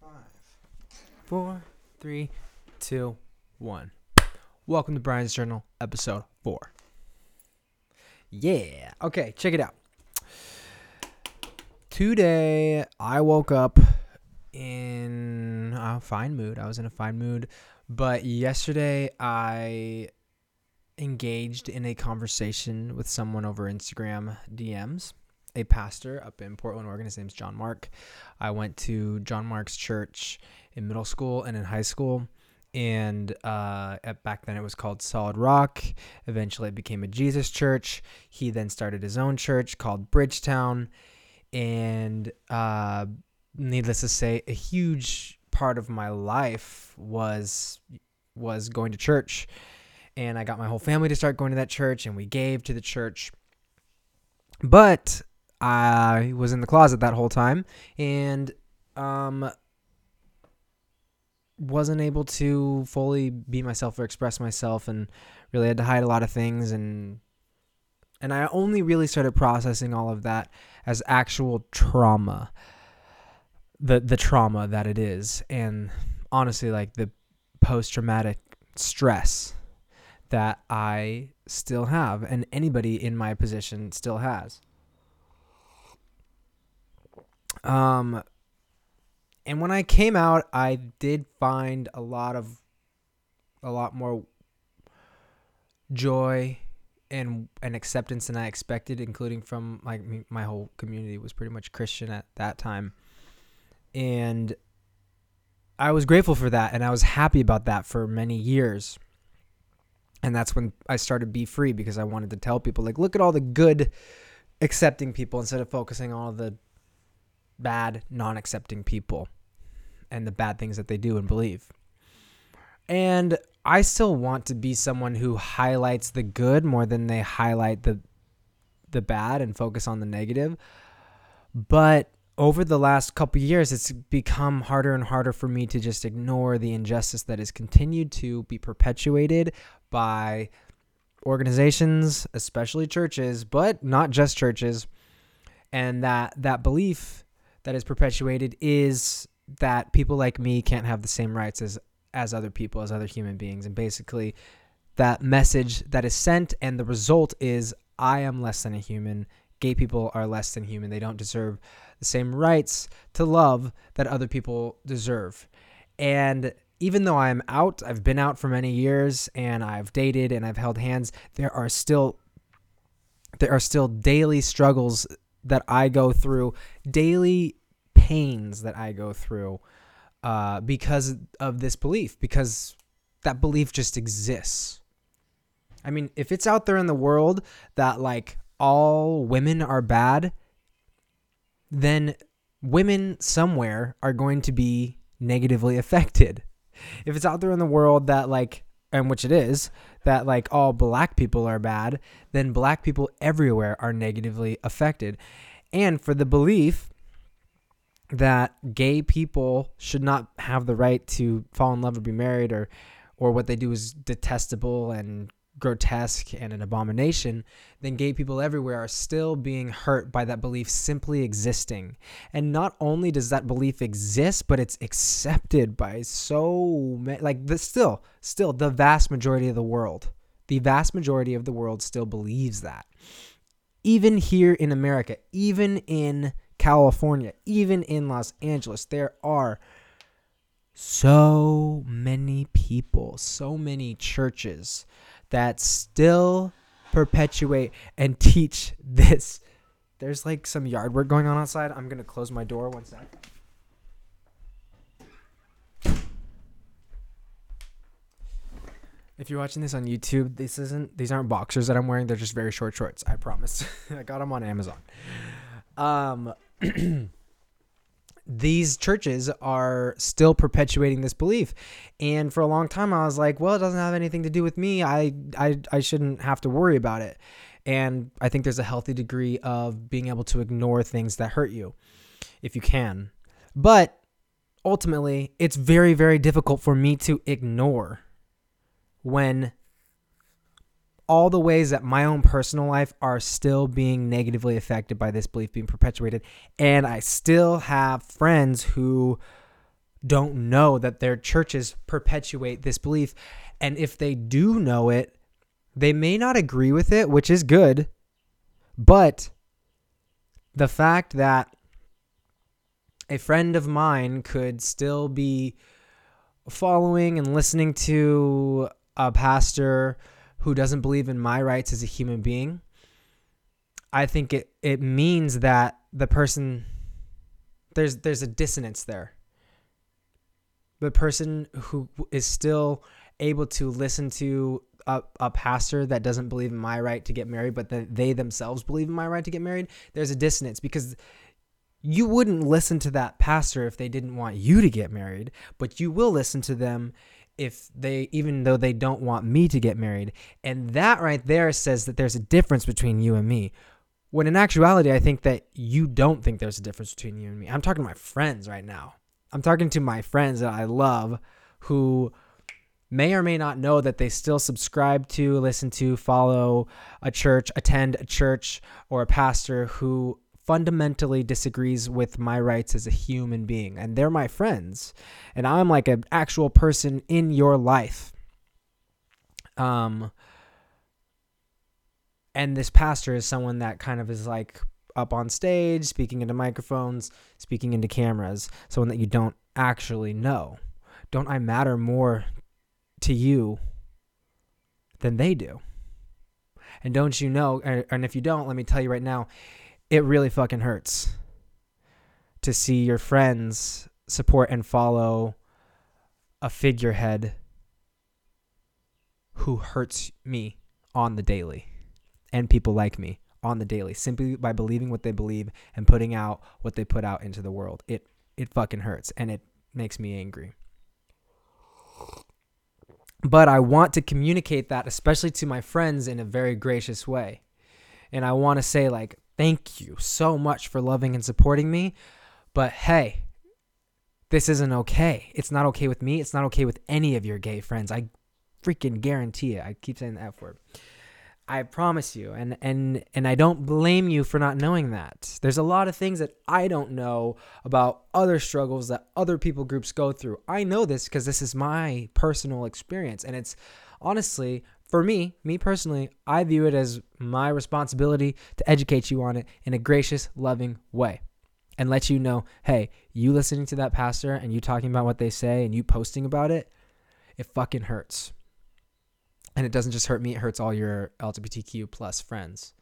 Five, four, three, two, one. Welcome to Brian's Journal, episode four. Yeah. Okay, check it out. Today, I woke up in a fine mood. I was in a fine mood. But yesterday, I engaged in a conversation with someone over Instagram DMs, a pastor up in Portland, Oregon. His name's John Mark. I went to John Mark's church in middle school and in high school. And uh, at, back then it was called Solid Rock. Eventually it became a Jesus church. He then started his own church called Bridgetown. And uh, needless to say, a huge part of my life was was going to church and I got my whole family to start going to that church and we gave to the church. But I was in the closet that whole time and um wasn't able to fully be myself or express myself and really had to hide a lot of things and and I only really started processing all of that as actual trauma the the trauma that it is and honestly like the post traumatic stress that I still have and anybody in my position still has. Um and when I came out, I did find a lot of a lot more joy and and acceptance than I expected, including from like my whole community was pretty much Christian at that time. And I was grateful for that and I was happy about that for many years. And that's when I started Be Free because I wanted to tell people, like, look at all the good accepting people instead of focusing on all the bad, non accepting people and the bad things that they do and believe. And I still want to be someone who highlights the good more than they highlight the the bad and focus on the negative. But over the last couple years, it's become harder and harder for me to just ignore the injustice that has continued to be perpetuated by organizations, especially churches, but not just churches. And that that belief that is perpetuated is that people like me can't have the same rights as as other people, as other human beings. And basically that message that is sent and the result is I am less than a human. Gay people are less than human. They don't deserve the same rights to love that other people deserve. And even though I'm out, I've been out for many years and I've dated and I've held hands, there are still there are still daily struggles that I go through, daily pains that I go through uh, because of this belief, because that belief just exists. I mean, if it's out there in the world that like all women are bad, then women somewhere are going to be negatively affected. If it's out there in the world that like and which it is that like all black people are bad, then black people everywhere are negatively affected. And for the belief that gay people should not have the right to fall in love or be married or or what they do is detestable and grotesque and an abomination, then gay people everywhere are still being hurt by that belief simply existing. And not only does that belief exist, but it's accepted by so many, like the still, still the vast majority of the world. The vast majority of the world still believes that. Even here in America, even in California, even in Los Angeles, there are so many people, so many churches that still perpetuate and teach this. There's like some yard work going on outside. I'm going to close my door one sec. If you're watching this on YouTube, this isn't these aren't boxers that I'm wearing. They're just very short shorts. I promise. I got them on Amazon. Um these churches are still perpetuating this belief. And for a long time I was like, well, it doesn't have anything to do with me. I I I shouldn't have to worry about it. And I think there's a healthy degree of being able to ignore things that hurt you if you can. But ultimately, it's very very difficult for me to ignore when all the ways that my own personal life are still being negatively affected by this belief being perpetuated. And I still have friends who don't know that their churches perpetuate this belief. And if they do know it, they may not agree with it, which is good. But the fact that a friend of mine could still be following and listening to a pastor who doesn't believe in my rights as a human being, I think it, it means that the person there's there's a dissonance there. The person who is still able to listen to a, a pastor that doesn't believe in my right to get married, but then they themselves believe in my right to get married, there's a dissonance because you wouldn't listen to that pastor if they didn't want you to get married, but you will listen to them if they even though they don't want me to get married. And that right there says that there's a difference between you and me. When in actuality, I think that you don't think there's a difference between you and me. I'm talking to my friends right now. I'm talking to my friends that I love who may or may not know that they still subscribe to, listen to, follow a church, attend a church or a pastor who fundamentally disagrees with my rights as a human being and they're my friends and i'm like an actual person in your life. Um and this pastor is someone that kind of is like up on stage speaking into microphones speaking into cameras someone that you don't actually know. Don't i matter more to you than they do? And don't you know and if you don't let me tell you right now it really fucking hurts to see your friends support and follow a figurehead who hurts me on the daily and people like me on the daily simply by believing what they believe and putting out what they put out into the world. It it fucking hurts and it makes me angry. But I want to communicate that especially to my friends in a very gracious way. And I want to say like Thank you so much for loving and supporting me. But hey, this isn't okay. It's not okay with me. It's not okay with any of your gay friends. I freaking guarantee it. I keep saying the F word. I promise you. And and and I don't blame you for not knowing that. There's a lot of things that I don't know about other struggles that other people groups go through. I know this because this is my personal experience and it's honestly for me, me personally, I view it as my responsibility to educate you on it in a gracious, loving way and let you know hey, you listening to that pastor and you talking about what they say and you posting about it, it fucking hurts. And it doesn't just hurt me, it hurts all your LGBTQ plus friends.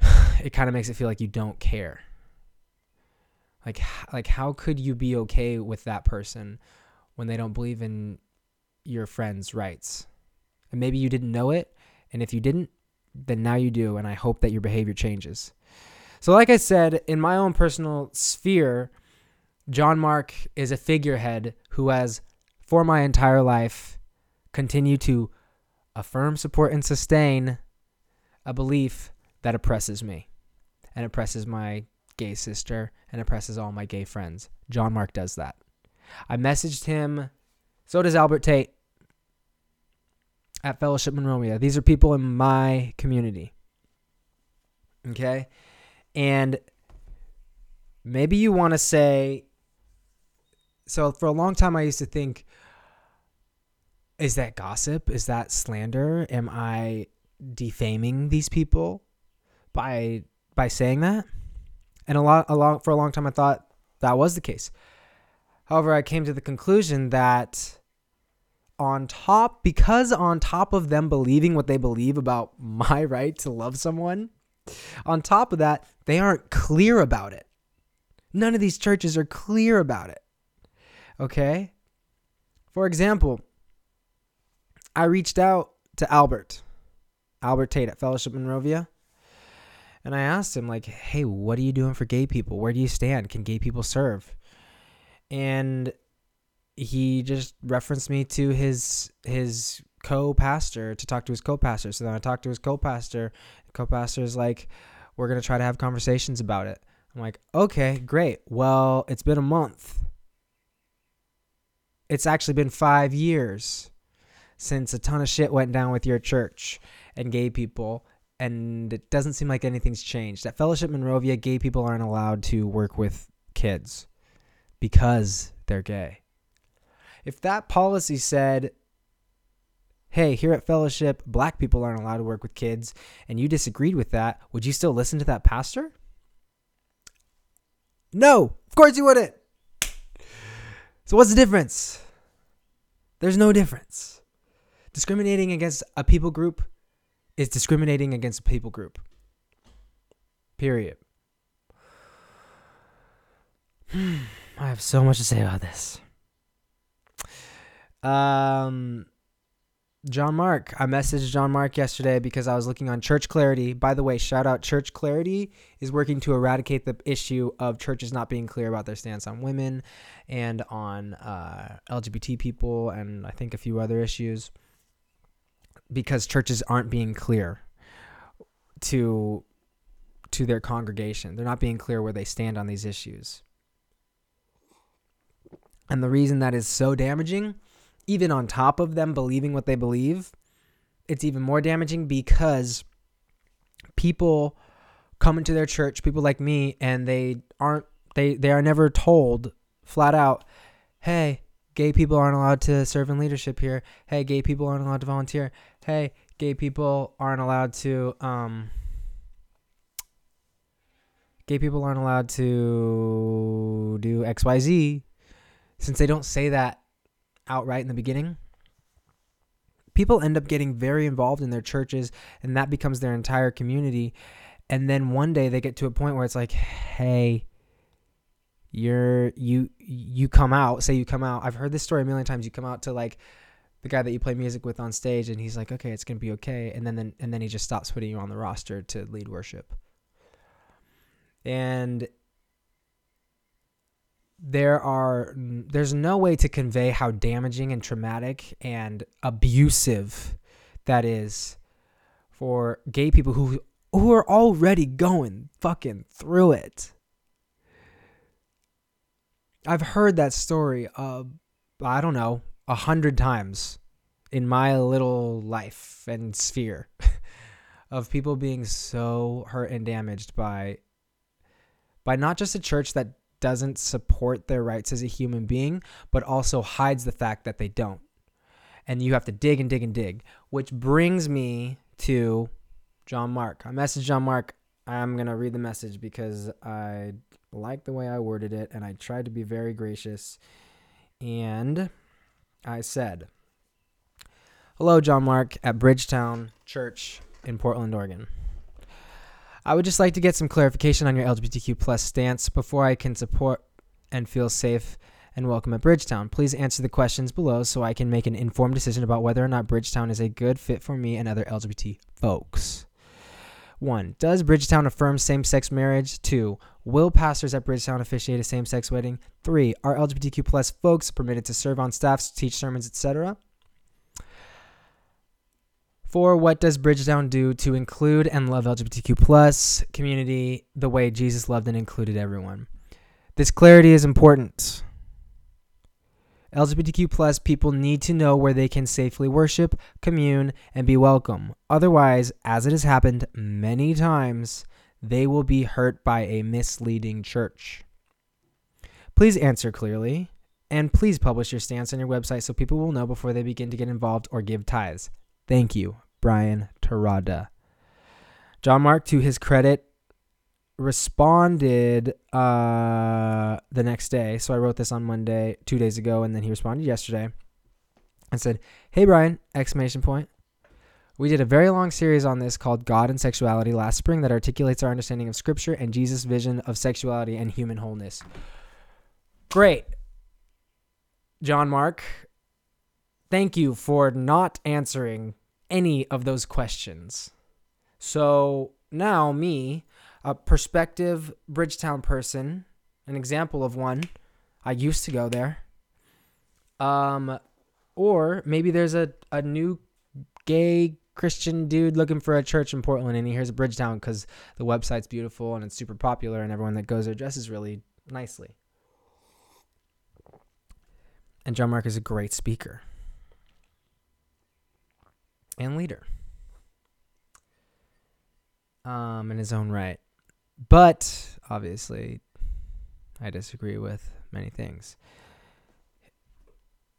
It kind of makes it feel like you don't care. Like, like how could you be okay with that person when they don't believe in your friend's rights? And maybe you didn't know it. And if you didn't, then now you do. And I hope that your behavior changes. So, like I said, in my own personal sphere, John Mark is a figurehead who has, for my entire life, continued to affirm, support, and sustain a belief that oppresses me and oppresses my gay sister and oppresses all my gay friends. John Mark does that. I messaged him. So does Albert Tate at Fellowship Monrovia. These are people in my community. Okay? And maybe you want to say, so for a long time, I used to think, is that gossip? Is that slander? Am I defaming these people by by saying that? And a lot, a long for a long time, I thought that was the case. However, I came to the conclusion that on top because on top of them believing what they believe about my right to love someone, on top of that, they aren't clear about it. None of these churches are clear about it. Okay? For example, I reached out to Albert, Albert Tate at Fellowship Monrovia, and I asked him, like, hey, what are you doing for gay people? Where do you stand? Can gay people serve? And he just referenced me to his his co-pastor to talk to his co-pastor. So then I talked to his co-pastor. Co-pastor is like, "We're gonna try to have conversations about it." I'm like, "Okay, great. Well, it's been a month. It's actually been five years since a ton of shit went down with your church and gay people." And it doesn't seem like anything's changed. At Fellowship Monrovia, gay people aren't allowed to work with kids because they're gay. If that policy said, hey, here at Fellowship, black people aren't allowed to work with kids, and you disagreed with that, would you still listen to that pastor? No, of course you wouldn't. So, what's the difference? There's no difference. Discriminating against a people group is discriminating against a people group. Period. I have so much to say about this. Um, John Mark. I messaged John Mark yesterday because I was looking on Church Clarity. By the way, shout out Church Clarity is working to eradicate the issue of churches not being clear about their stance on women and on uh, LGBT people and I think a few other issues because churches aren't being clear to to their congregation. They're not being clear where they stand on these issues. And the reason that is so damaging even on top of them believing what they believe, it's even more damaging because people come into their church, people like me, and they aren't they they are never told flat out, "Hey, gay people aren't allowed to serve in leadership here. Hey, gay people aren't allowed to volunteer. Hey, gay people aren't allowed to um gay people aren't allowed to do XYZ." Since they don't say that outright in the beginning, people end up getting very involved in their churches and that becomes their entire community. And then one day they get to a point where it's like, hey, you're you you come out, say you come out. I've heard this story a million times. You come out to like the guy that you play music with on stage and he's like, "Okay, it's to be okay." And then, then and then he just stops putting you on the roster to lead worship. And there are there's no way to convey how damaging and traumatic and abusive that is for gay people who who are already going fucking through it. I've heard that story uh I don't know, a hundred times in my little life and sphere of people being so hurt and damaged by by not just a church that doesn't support their rights as a human being, but also hides the fact that they don't. And you have to dig and dig and dig, which brings me to John Mark. I messaged John Mark. I'm going to read the message because I like the way I worded it and I tried to be very gracious. And I said, Hello, John Mark at Bridgetown Church in Portland, Oregon. I would just like to get some clarification on your LGBTQ plus stance before I can support and feel safe and welcome at Bridgetown. Please answer the questions below so I can make an informed decision about whether or not Bridgetown is a good fit for me and other LGBT folks. 1. Does Bridgetown affirm same sex marriage? 2. Will pastors at Bridgetown officiate a same sex wedding? 3. Are LGBTQ plus folks permitted to serve on staffs, teach sermons, etc.? For what does Bridgetown do to include and love LGBTQ plus community the way Jesus loved and included everyone? This clarity is important. LGBTQ plus people need to know where they can safely worship, commune, and be welcome. Otherwise, as it has happened many times, they will be hurt by a misleading church. Please answer clearly, and please publish your stance on your website so people will know before they begin to get involved or give tithes. Thank you, Brian Tarada. John Mark, to his credit, responded uh, the next day. So I wrote this on Monday, two days ago, and then he responded yesterday and said, Hey, Brian, exclamation point. We did a very long series on this called God and Sexuality last spring that articulates our understanding of Scripture and Jesus' vision of sexuality and human wholeness. Great. John Mark, thank you for not answering any of those questions. So now, me, a prospective Bridgetown person, an example of one, I used to go there. Um, or maybe there's a, a new gay Christian dude looking for a church in Portland and he hears Bridgetown because the website's beautiful and it's super popular and everyone that goes there dresses really nicely. And John Mark is a great speaker and leader um, in his own right. But obviously, I disagree with many things.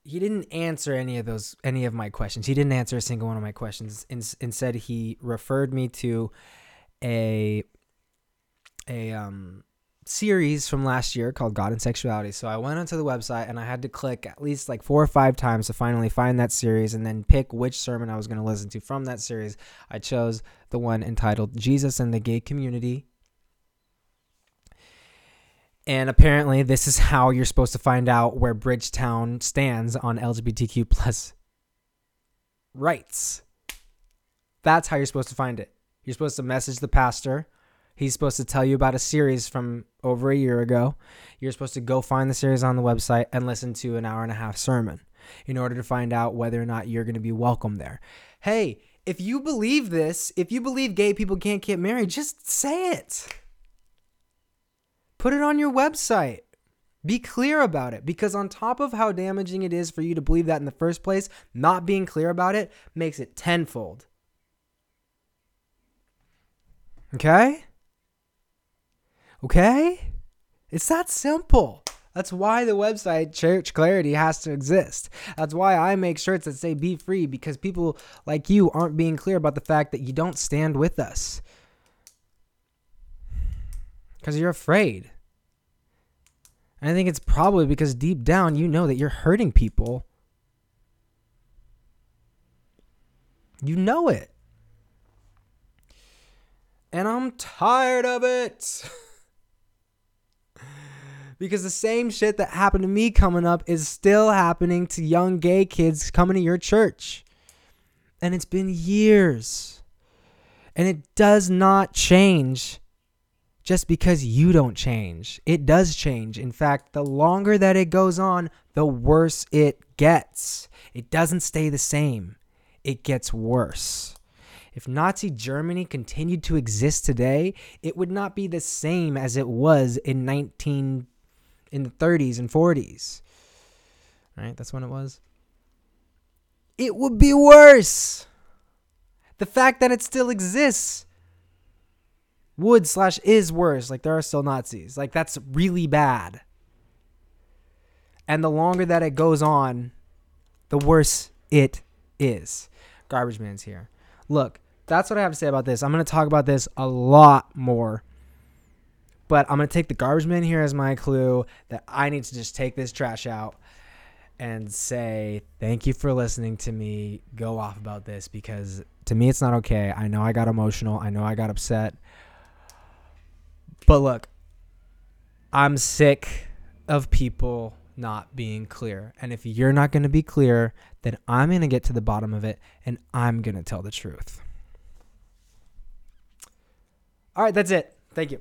He didn't answer any of those any of my questions. He didn't answer a single one of my questions. In, instead, he referred me to a a um series from last year called God and Sexuality. So I went onto the website and I had to click at least like four or five times to finally find that series and then pick which sermon I was going to listen to from that series. I chose the one entitled Jesus and the Gay Community. And apparently, this is how you're supposed to find out where Bridgetown stands on LGBTQ plus rights. That's how you're supposed to find it. You're supposed to message the pastor He's supposed to tell you about a series from over a year ago. You're supposed to go find the series on the website and listen to an hour and a half sermon in order to find out whether or not you're going to be welcome there. Hey, if you believe this, if you believe gay people can't get married, just say it. Put it on your website. Be clear about it because, on top of how damaging it is for you to believe that in the first place, not being clear about it makes it tenfold. Okay? Okay? It's that simple. That's why the website Church Clarity has to exist. That's why I make shirts that say be free because people like you aren't being clear about the fact that you don't stand with us. Because you're afraid. And I think it's probably because deep down you know that you're hurting people. You know it. And I'm tired of it. because the same shit that happened to me coming up is still happening to young gay kids coming to your church. And it's been years. And it does not change just because you don't change. It does change. In fact, the longer that it goes on, the worse it gets. It doesn't stay the same, it gets worse. If Nazi Germany continued to exist today, it would not be the same as it was in 19 in the 30s and 40s. Right? That's when it was. It would be worse. The fact that it still exists would slash is worse. Like there are still Nazis. Like that's really bad. And the longer that it goes on, the worse it is. Garbage Man's here. Look, that's what I have to say about this. I'm going to talk about this a lot more but I'm going to take the garbage man here as my clue that I need to just take this trash out and say thank you for listening to me go off about this because to me it's not okay. I know I got emotional. I know I got upset. But look, I'm sick of people not being clear. And if you're not going to be clear, then I'm going to get to the bottom of it and I'm going to tell the truth. All right, that's it. Thank you.